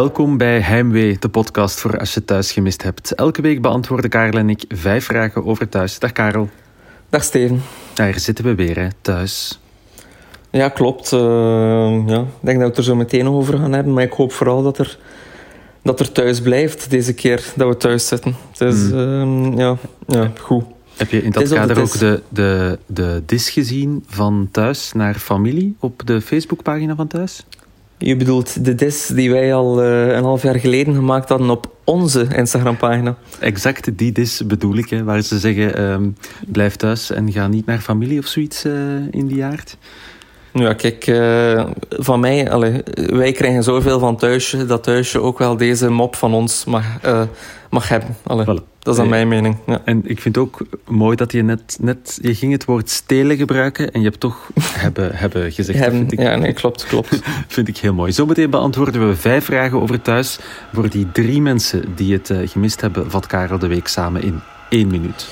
Welkom bij Heimwee, de podcast voor als je thuis gemist hebt. Elke week beantwoorden Karel en ik vijf vragen over thuis. Dag Karel. Dag Steven. Daar zitten we weer, hè, thuis. Ja, klopt. Uh, ja. Ik denk dat we het er zo meteen over gaan hebben, maar ik hoop vooral dat er, dat er thuis blijft deze keer dat we thuis zitten. Dus mm. ja, ja, goed. Heb je in dat kader ook de, de, de dis gezien van thuis naar familie op de Facebookpagina van thuis? Je bedoelt de dis die wij al uh, een half jaar geleden gemaakt hadden op onze Instagram-pagina. Exact, die dis bedoel ik, hè, waar ze zeggen: um, blijf thuis en ga niet naar familie of zoiets uh, in die aard. Ja, kijk, uh, van mij, allee, wij krijgen zoveel van thuisje dat thuisje ook wel deze mop van ons mag, mag hebben. Voilà. Dat is aan mijn mening. Ja. En ik vind ook mooi dat je net, net, je ging het woord stelen gebruiken en je hebt toch hebben, hebben gezegd. Hebben, ik, ja, nee, klopt, klopt. vind ik heel mooi. Zometeen beantwoorden we vijf vragen over thuis. Voor die drie mensen die het uh, gemist hebben, vat Karel de Week samen in één minuut.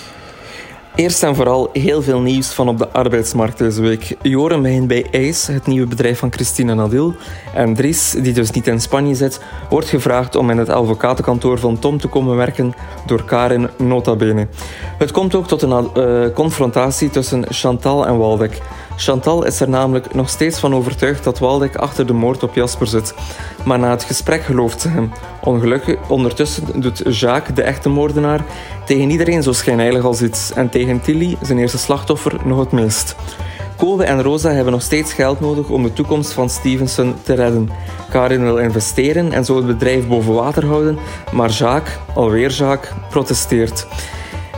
Eerst en vooral heel veel nieuws van op de arbeidsmarkt deze week. Joren begint bij IJs, het nieuwe bedrijf van Christina Nadil. En Dries, die dus niet in Spanje zit, wordt gevraagd om in het advocatenkantoor van Tom te komen werken door Karin Notabene. Het komt ook tot een uh, confrontatie tussen Chantal en Waldek. Chantal is er namelijk nog steeds van overtuigd dat Waldek achter de moord op Jasper zit. Maar na het gesprek gelooft ze hem. Ongelukkig, ondertussen doet Jacques, de echte moordenaar, tegen iedereen zo schijnheilig als iets. En tegen Tilly, zijn eerste slachtoffer, nog het meest. Kobe en Rosa hebben nog steeds geld nodig om de toekomst van Stevenson te redden. Karin wil investeren en zo het bedrijf boven water houden, maar Jacques, alweer Jacques, protesteert.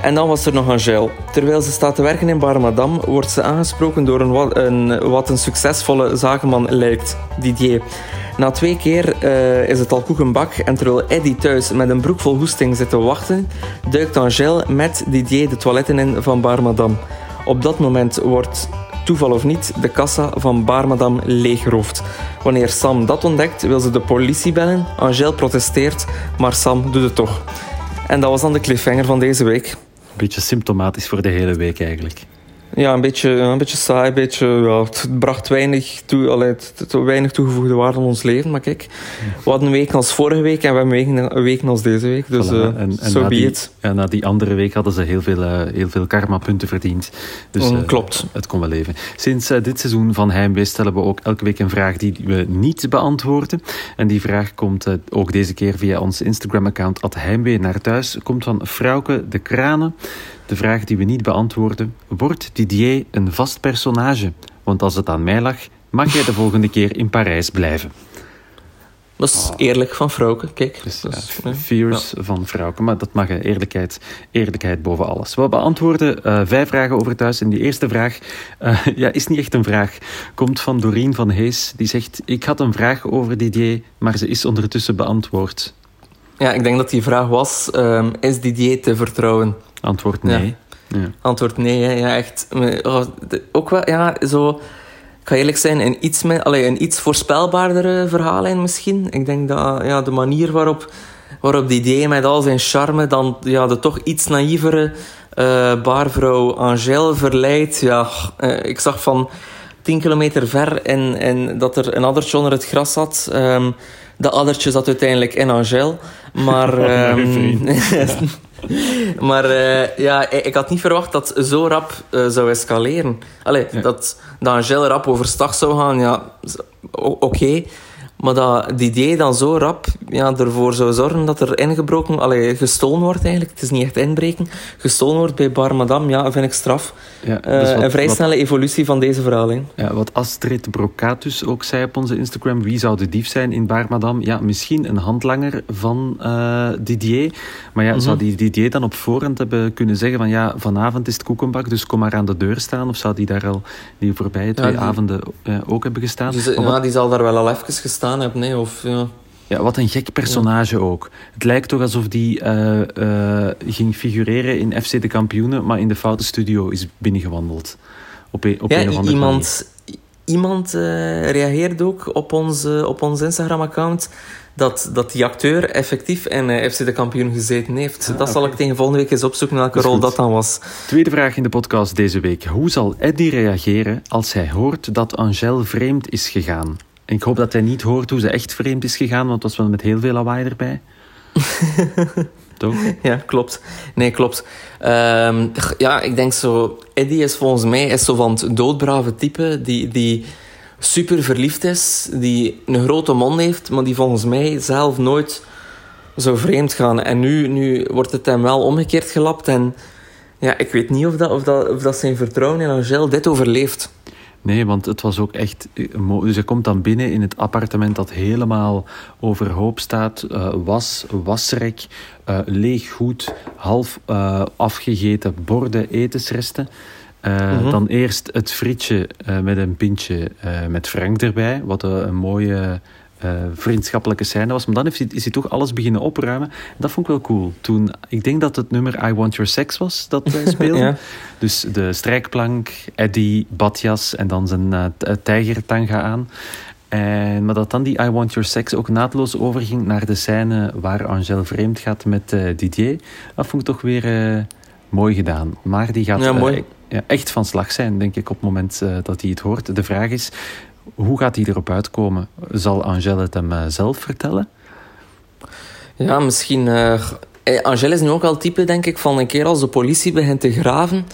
En dan was er nog Angèle. Terwijl ze staat te werken in Barmadam, wordt ze aangesproken door een, een wat een succesvolle zakenman lijkt, Didier. Na twee keer uh, is het al koekenbak en terwijl Eddie thuis met een broek vol hoesting zit te wachten, duikt Angèle met Didier de toiletten in van Barmadam. Op dat moment wordt, toeval of niet, de kassa van Barmadam leeggeroofd. Wanneer Sam dat ontdekt, wil ze de politie bellen. Angèle protesteert, maar Sam doet het toch. En dat was dan de cliffhanger van deze week beetje symptomatisch voor de hele week eigenlijk. Ja, een beetje, een beetje saai, een beetje, ja, het bracht weinig, toe, allee, weinig toegevoegde waarde in ons leven. Maar kijk, we hadden een week als vorige week en we hebben een week, als deze week. Dus zo uh, en, so na die andere week hadden ze heel veel, uh, heel veel karma-punten verdiend. Dus, mm, klopt. Het kon wel leven. Sinds dit seizoen van Heimwee stellen we ook elke week een vraag die we niet beantwoorden. En die vraag komt ook deze keer via ons Instagram-account Heimwee naar thuis. Komt van Frauke de Kranen. De vraag die we niet beantwoorden: wordt Didier een vast personage? Want als het aan mij lag, mag jij de volgende keer in Parijs blijven. Dat is oh. eerlijk van Frauke, kijk. Dus, ja, fears ja. van Frauke, maar dat mag, eerlijkheid, eerlijkheid boven alles. We beantwoorden uh, vijf vragen over thuis. En die eerste vraag uh, ja, is niet echt een vraag. Komt van Doreen van Hees, die zegt... Ik had een vraag over Didier, maar ze is ondertussen beantwoord. Ja, ik denk dat die vraag was... Um, is Didier te vertrouwen? Antwoord nee. Ja. Antwoord nee, hè. ja, echt. Oh, ook wel, ja, zo. Ik ga eerlijk zijn, een iets, met, allee, een iets voorspelbaardere verhaallijn misschien. Ik denk dat ja, de manier waarop, waarop die idee met al zijn charme dan ja, de toch iets naïvere uh, baarvrouw Angèle verleidt. Ja, uh, ik zag van 10 kilometer ver en, en dat er een addertje onder het gras zat. Um, dat addertje zat uiteindelijk in Angèle. Maar... Um, maar uh, ja, ik had niet verwacht dat zo rap uh, zou escaleren. Allee, ja. dat, dat Angel rap overstag zou gaan, ja, oké. Okay. Maar dat idee dan zo rap ja, ervoor zou zorgen dat er ingebroken, allee, gestolen wordt eigenlijk. Het is niet echt inbreken. Gestolen wordt bij Bar Madame, ja, vind ik straf. Ja, uh, wat, een vrij wat, snelle evolutie van deze verhaling. Ja, wat Astrid Brocatus ook zei op onze Instagram. Wie zou de dief zijn in Bar Madame? Ja, misschien een handlanger van uh, Didier. Maar ja, mm -hmm. zou die Didier dan op voorhand hebben kunnen zeggen van ja, vanavond is het koekenbak, dus kom maar aan de deur staan. Of zou die daar al die voorbije twee ja, die, avonden uh, ook hebben gestaan? Dus, ja, die zal daar wel al even gestaan gedaan heb. Nee, of, ja. Ja, wat een gek personage ja. ook. Het lijkt toch alsof die uh, uh, ging figureren in FC de Kampioenen, maar in de foute studio is binnengewandeld. Op een, op ja, een of andere iemand, iemand uh, reageert ook op ons, op ons Instagram-account dat, dat die acteur effectief in FC de Kampioen gezeten heeft. Ah, dat zal ik tegen volgende week eens opzoeken welke rol goed. dat dan was. Tweede vraag in de podcast deze week. Hoe zal Eddie reageren als hij hoort dat Angèle vreemd is gegaan? Ik hoop dat hij niet hoort hoe ze echt vreemd is gegaan, want het was wel met heel veel lawaai erbij. Toch? Ja, klopt. Nee, klopt. Ehm, ja, ik denk zo... Eddie is volgens mij is zo van het doodbrave type die, die super verliefd is, die een grote mond heeft, maar die volgens mij zelf nooit zo vreemd gaan. En nu, nu wordt het hem wel omgekeerd gelapt en ja, ik weet niet of dat, of dat, of dat zijn vertrouwen in Angel dit overleeft. Nee, want het was ook echt. Eh, dus hij komt dan binnen in het appartement dat helemaal overhoop staat. Uh, was, wasrek, uh, leeg goed, half uh, afgegeten borden, etensresten. Uh, Dan eerst het frietje met een pintje met Frank erbij. Wat een mooie uh, vriendschappelijke scène was. Maar dan heeft hij, is hij toch alles beginnen opruimen. En dat vond ik wel cool. Toen, ik denk dat het nummer I Want Your Sex was dat wij speelden. ja. Dus de strijkplank, Eddie, badjas en dan zijn uh, tijgertanga aan. En, maar dat dan die I Want Your Sex ook naadloos overging naar de scène waar Angèle vreemd gaat met uh, Didier. Dat vond ik toch weer mooi gedaan. Maar die gaat ja, ja, echt van slag zijn, denk ik, op het moment dat hij het hoort. De vraag is, hoe gaat hij erop uitkomen? Zal Angèle het hem eh, zelf vertellen? Ja, misschien. Uh, Angèle is nu ook al type, denk ik, van een keer als de politie begint te graven,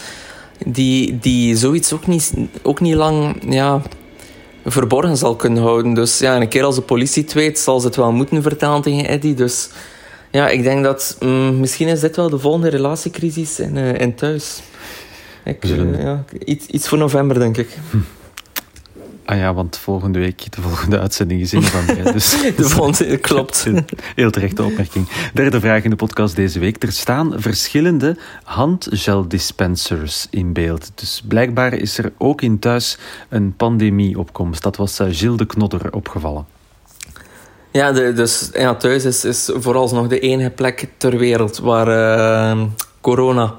die, die zoiets ook niet, ook niet lang ja, verborgen zal kunnen houden. Dus ja, een keer als de politie het weet, zal ze het wel moeten vertellen tegen Eddie. Dus ja, ik denk dat mm, misschien is dit wel de volgende relatiecrisis in, uh, in thuis. Ik, ja, iets, iets voor november, denk ik. Hm. Ah ja, want volgende week, de volgende uitzending is in van mij. Dus, de volgende, klopt. Heel terechte opmerking. Derde vraag in de podcast deze week. Er staan verschillende handgel-dispensers in beeld. Dus blijkbaar is er ook in thuis een pandemieopkomst. Dat was uh, Gilles de Knodder opgevallen. Ja, de, dus ja, thuis is, is vooralsnog de enige plek ter wereld waar uh, corona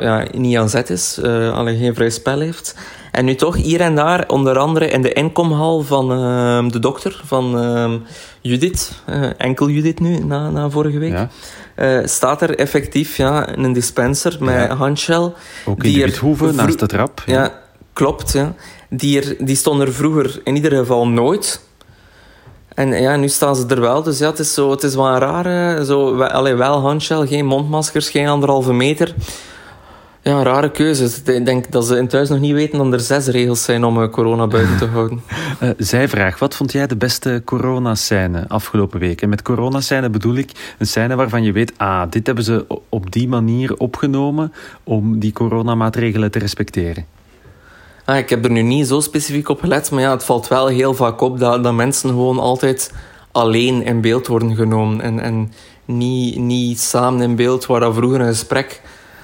ja, niet aan zet is, uh, alleen geen vrij spel heeft. En nu toch hier en daar, onder andere in de inkomhal van uh, de dokter, van uh, Judith, uh, enkel Judith nu, na, na vorige week, ja. staat er effectief ja, een dispenser met ja. handshell. Ook in de naast de trap. Ja, ja klopt. Ja. Die, er, die stond er vroeger in ieder geval nooit. En ja, nu staan ze er wel. Dus ja, het is, zo, het is wel een rare... Zo, allee, wel handshell, geen mondmaskers, geen anderhalve meter. Ja, rare keuze. Ik denk dat ze in thuis nog niet weten dat er zes regels zijn om eh, corona buiten te houden. uh, zij vraagt, wat vond jij de beste coronascène afgelopen week? En met coronascène bedoel ik een scène waarvan je weet, ah, dit hebben ze op die manier opgenomen om die coronamaatregelen te respecteren. Ah, ik heb er nu niet zo specifiek op gelet, maar ja, het valt wel heel vaak op dat, dat mensen gewoon altijd alleen in beeld worden genomen. En, en niet, niet samen in beeld, waar dat vroeger een gesprek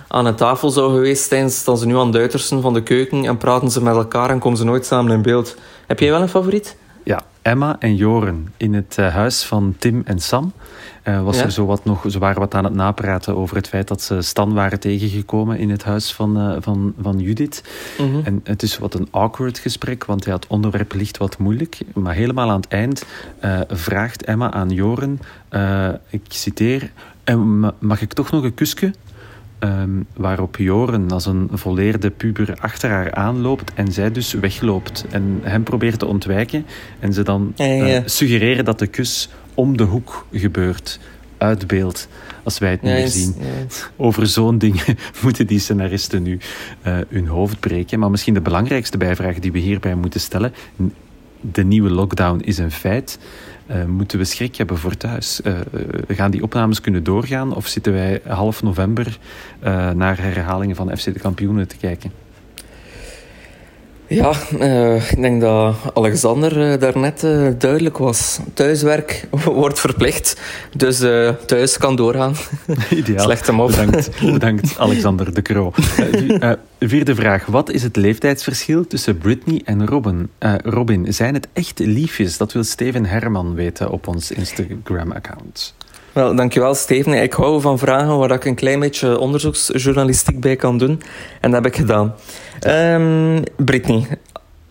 aan een tafel zou geweest zijn, staan ze nu aan het van de keuken en praten ze met elkaar en komen ze nooit samen in beeld. Heb jij wel een favoriet? Emma en Joren in het uh, huis van Tim en Sam. Uh, was ja? er zo wat nog, ze waren wat aan het napraten over het feit dat ze Stan waren tegengekomen in het huis van, uh, van, van Judith. Mm -hmm. En het is wat een awkward gesprek, want ja, het onderwerp ligt wat moeilijk. Maar helemaal aan het eind vraagt Emma aan Joren, ik citeer, mag ik toch nog een kusje? Um, waarop Joren als een volleerde puber achter haar aanloopt en zij dus wegloopt en hem probeert te ontwijken en ze dan ja, ja. Uh, suggereren dat de kus om de hoek gebeurt, uit beeld, als wij het niet ja, meer zien. Over zo'n ding moeten die scenaristen nu uh, hun hoofd breken. Maar misschien de belangrijkste bijvraag die we hierbij moeten stellen, de nieuwe lockdown is een feit. Uh, moeten we schrik hebben voor thuis? Uh, gaan die opnames kunnen doorgaan of zitten wij half november naar herhalingen van FC de Kampioenen te kijken? Ja, uh, ik denk dat Alexander uh, daarnet uh, duidelijk was. Thuiswerk wordt verplicht, dus thuis kan doorgaan. Ideaal. Slecht hem op. Bedankt, bedankt Alexander de Croo. vierde vraag. Wat is het leeftijdsverschil tussen Britney en Robin? Robin, zijn het echt liefjes? Dat wil Steven Herman weten op ons Instagram-account. Wel, dankjewel Steven. Ik hou van vragen waar ik een klein beetje onderzoeksjournalistiek bij kan doen. En dat heb ik gedaan. Um, Britney,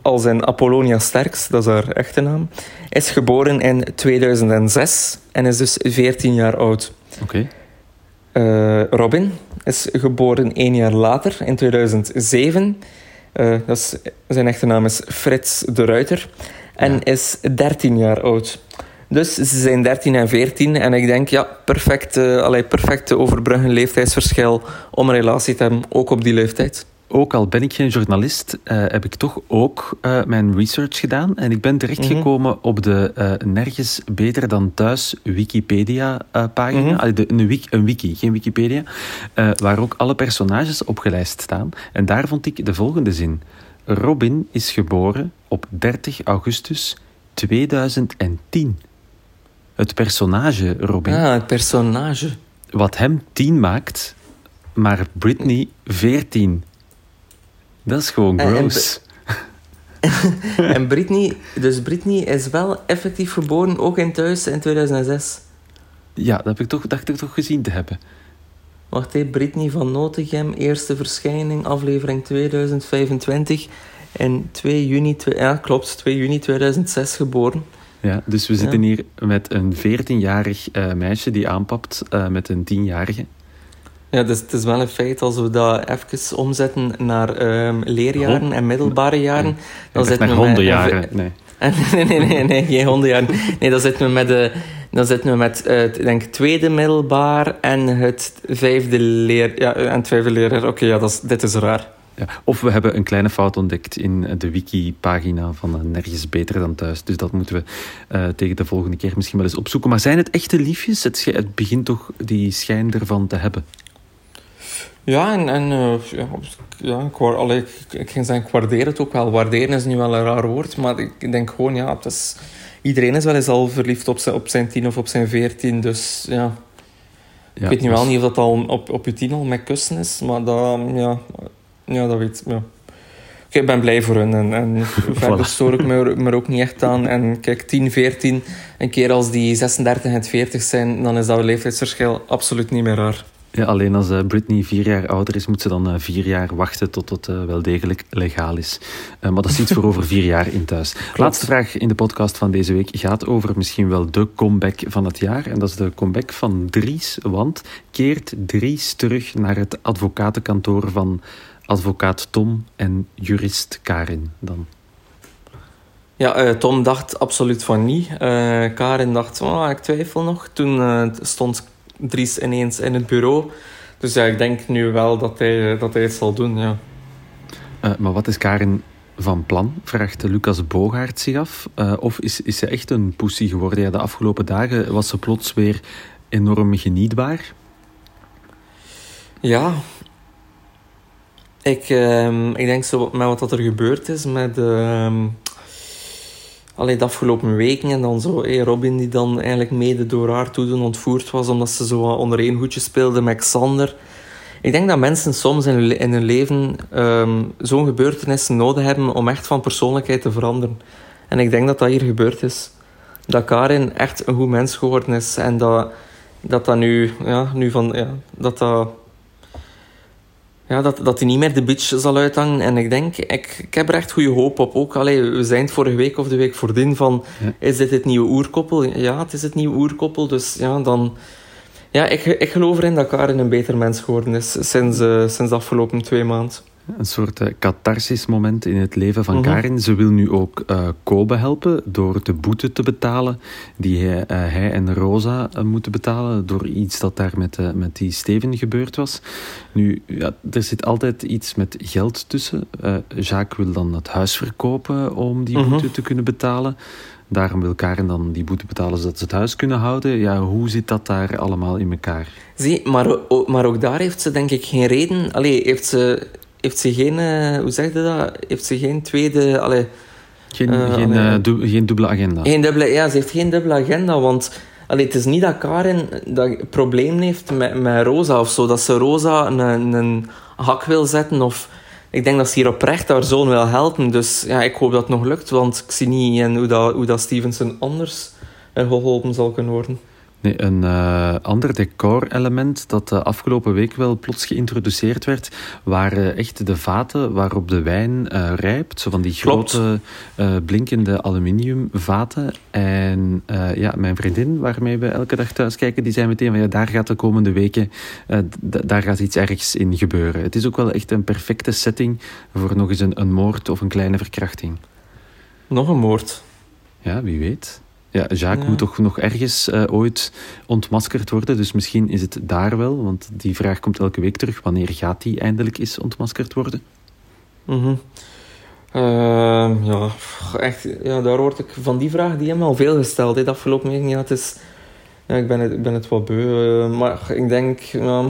als in Apollonia Sterks, dat is haar echte naam, is geboren in 2006 en is dus 14 jaar oud. Oké. Okay. Uh, Robin is geboren één jaar later, in 2007. Uh, dat is, zijn echte naam is Frits de Ruiter. en is 13 jaar oud. Dus ze zijn 13 en 14 en ik denk, ja, perfect, uh, allee, perfect overbruggen leeftijdsverschil om een relatie te hebben, ook op die leeftijd ook al ben ik geen journalist, uh, heb ik toch ook uh, mijn research gedaan. En ik ben terechtgekomen mm -hmm. op de Nergens Beter dan Thuis Wikipedia-pagina. Mm -hmm. een, wiki, een wiki, geen Wikipedia. waar ook alle personages opgelijst staan. En daar vond ik de volgende zin. Robin is geboren op 30 augustus 2010. Het personage Robin. Ah, het personage. Wat hem 10 maakt, maar Britney 14. Dat is gewoon gross. En, en, en, Britney, dus Britney is wel effectief geboren, ook in thuis in 2006. Ja, dat heb ik toch, dacht ik toch gezien te hebben. Wacht even, Britney van Notegem, eerste verschijning, aflevering 2025. En 2 juni, ja klopt, 2 juni 2006 geboren. Ja, dus we zitten hier met een 14-jarig uh, meisje die aanpapt uh, met een 10-jarige. Ja, dus het is wel een feit als we dat even omzetten naar um, leerjaren en middelbare jaren. Dan zitten we hondenjaren. Nee. nee, nee, nee, nee, geen hondenjaren. Nee, dan zitten we met, de, dan zitten we met uh, denk tweede middelbaar en het vijfde leer... Ja, en het vijfde leerjaar. Oké, okay, ja, dat is, dit is raar. Ja, of we hebben een kleine fout ontdekt in de wiki-pagina van uh, Nergens Beter dan Thuis. Dus dat moeten we uh, tegen de volgende keer misschien wel eens opzoeken. Maar zijn het echte liefjes? Het, het begint toch die schijn ervan te hebben. Ja, en, en uh, ja, ja, ik, allee, ik, ik ging zeggen, ik waardeer het ook wel. Waarderen is nu wel een raar woord, maar ik denk gewoon, ja, het is, iedereen is wel eens al verliefd op zijn, op zijn tien of op zijn veertien, dus ja. ja ik weet niet dus... wel niet of dat al op, op je tien al met kussen is, maar dat, ja, ja, dat weet ja. Ik ben blij voor hun en, en verder stoor ik me, me ook niet echt aan. En kijk, 10, 14, een keer als die 36 en 40 zijn, dan is dat leeftijdsverschil absoluut niet meer raar. Ja, alleen als uh, Britney vier jaar ouder is, moet ze dan uh, vier jaar wachten tot het uh, wel degelijk legaal is. maar dat is iets voor over vier jaar in thuis. Klopt. Laatste vraag in de podcast van deze week gaat over misschien wel de comeback van het jaar. En dat is de comeback van Dries. Want keert Dries terug naar het advocatenkantoor van advocaat Tom en jurist Karin dan? Ja, Tom dacht absoluut van niet. Karin dacht, oh, ik twijfel nog. Toen stond Dries ineens in het bureau. Dus ja, ik denk nu wel dat hij, dat hij het zal doen, ja. Uh, maar wat is Karin van plan? Vraagt Lucas Bogaert zich af. Uh, of is, is ze echt een poesie geworden? Ja, de afgelopen dagen was ze plots weer enorm genietbaar. Ja. Ik, uh, ik denk zo met wat er gebeurd is met... Uh, Alleen de afgelopen weken en dan zo hey, Robin die dan eigenlijk mede door haar toedoen ontvoerd was omdat ze zo onder één hoedje speelde met Xander. Ik denk dat mensen soms in, hun leven um, zo'n gebeurtenis nodig hebben om echt van persoonlijkheid te veranderen. En ik denk dat dat hier gebeurd is. Dat Karin echt een goed mens geworden is en dat dat, dat nu, ja, nu van, ja, dat dat ja, dat, dat hij niet meer de bitch zal uithangen. En ik denk, ik, ik heb er echt goede hoop op. Ook, allee, we zijn het vorige week of de week voordien van... Is dit het nieuwe oerkoppel? Ja, het is het nieuwe oerkoppel. Dus ja, dan... Ja, ik, ik geloof erin dat Karin een beter mens geworden is sinds, uh, sinds de afgelopen twee maanden. Een soort uh, catharsis moment in het leven van -hmm. Karin. Ze wil nu ook uh, Kobe helpen door de boete te betalen die hij, uh, hij en Rosa moeten betalen door iets dat daar met, met die Steven gebeurd was. Nu, ja, er zit altijd iets met geld tussen. Jacques wil dan het huis verkopen om die boete mm -hmm. te kunnen betalen. Daarom wil Karen dan die boete betalen zodat ze het huis kunnen houden. Ja, hoe zit dat daar allemaal in elkaar? Zie, maar, maar ook daar heeft ze denk ik geen reden. Allee, heeft ze heeft ze geen, uh, hoe zeg je dat? Heeft ze geen tweede, allee, geen, uh, geen, du geen dubbele agenda. Geen dubbele, ja, ze heeft geen dubbele agenda, want allee, het is niet dat Karin dat probleem heeft met, met Rosa of zo, dat ze Rosa een, een hak wil zetten of ik denk dat ze hier oprecht haar zoon wil helpen. Dus ja, ik hoop dat het nog lukt, want ik zie niet in hoe dat, hoe dat Stevenson anders geholpen zal kunnen worden. Nee, een uh, ander decorelement dat de afgelopen week wel plots geïntroduceerd werd, waren echt de vaten waarop de wijn uh, rijpt. Zo van die grote uh, blinkende aluminiumvaten. En ja, mijn vriendin, waarmee we elke dag thuis kijken, die zei meteen van ja, daar gaat de komende weken, daar gaat iets ergs in gebeuren. Het is ook wel echt een perfecte setting voor nog eens een, een moord of een kleine verkrachting. Nog een moord? Ja, wie weet. Ja, Jacques moet toch nog ergens uh, ooit ontmaskerd worden, dus misschien is het daar wel, want die vraag komt elke week terug. Wanneer gaat hij eindelijk eens ontmaskerd worden? Mm ja, echt, ja, daar word ik van die vraag, die hebben al veel gesteld dit afgelopen week. Ja, het is, ja, ik, ben het, ik ben het wat beu, uh, maar ik denk,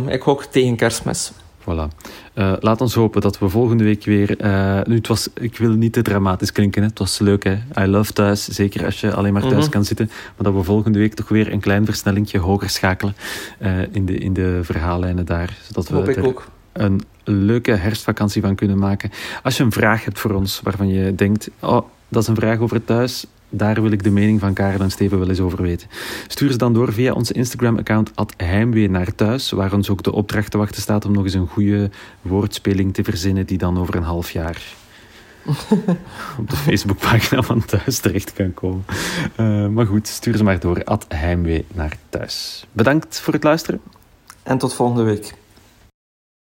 ik hok tegen kerstmis. Voilà. Uh, laat ons hopen dat we volgende week weer. Uh, nu, het was, ik wil niet te dramatisch klinken. Hè. Het was leuk, hè? I love thuis. Zeker als je alleen maar thuis mm -hmm. kan zitten. Maar dat we volgende week toch weer een klein versnellingje hoger schakelen. Uh, in, de, in de verhaallijnen daar. Zodat we ik ook. een leuke herfstvakantie van kunnen maken. Als je een vraag hebt voor ons waarvan je denkt: oh, dat is een vraag over thuis. Daar wil ik de mening van Karel en Steven wel eens over weten. Stuur ze dan door via onze Instagram-account Heimwee naar thuis, waar ons ook de opdracht te wachten staat om nog eens een goede woordspeling te verzinnen die dan over een half jaar op de Facebookpagina van thuis terecht kan komen. Uh, maar goed, stuur ze maar door. Heimwee naar thuis. Bedankt voor het luisteren. En tot volgende week.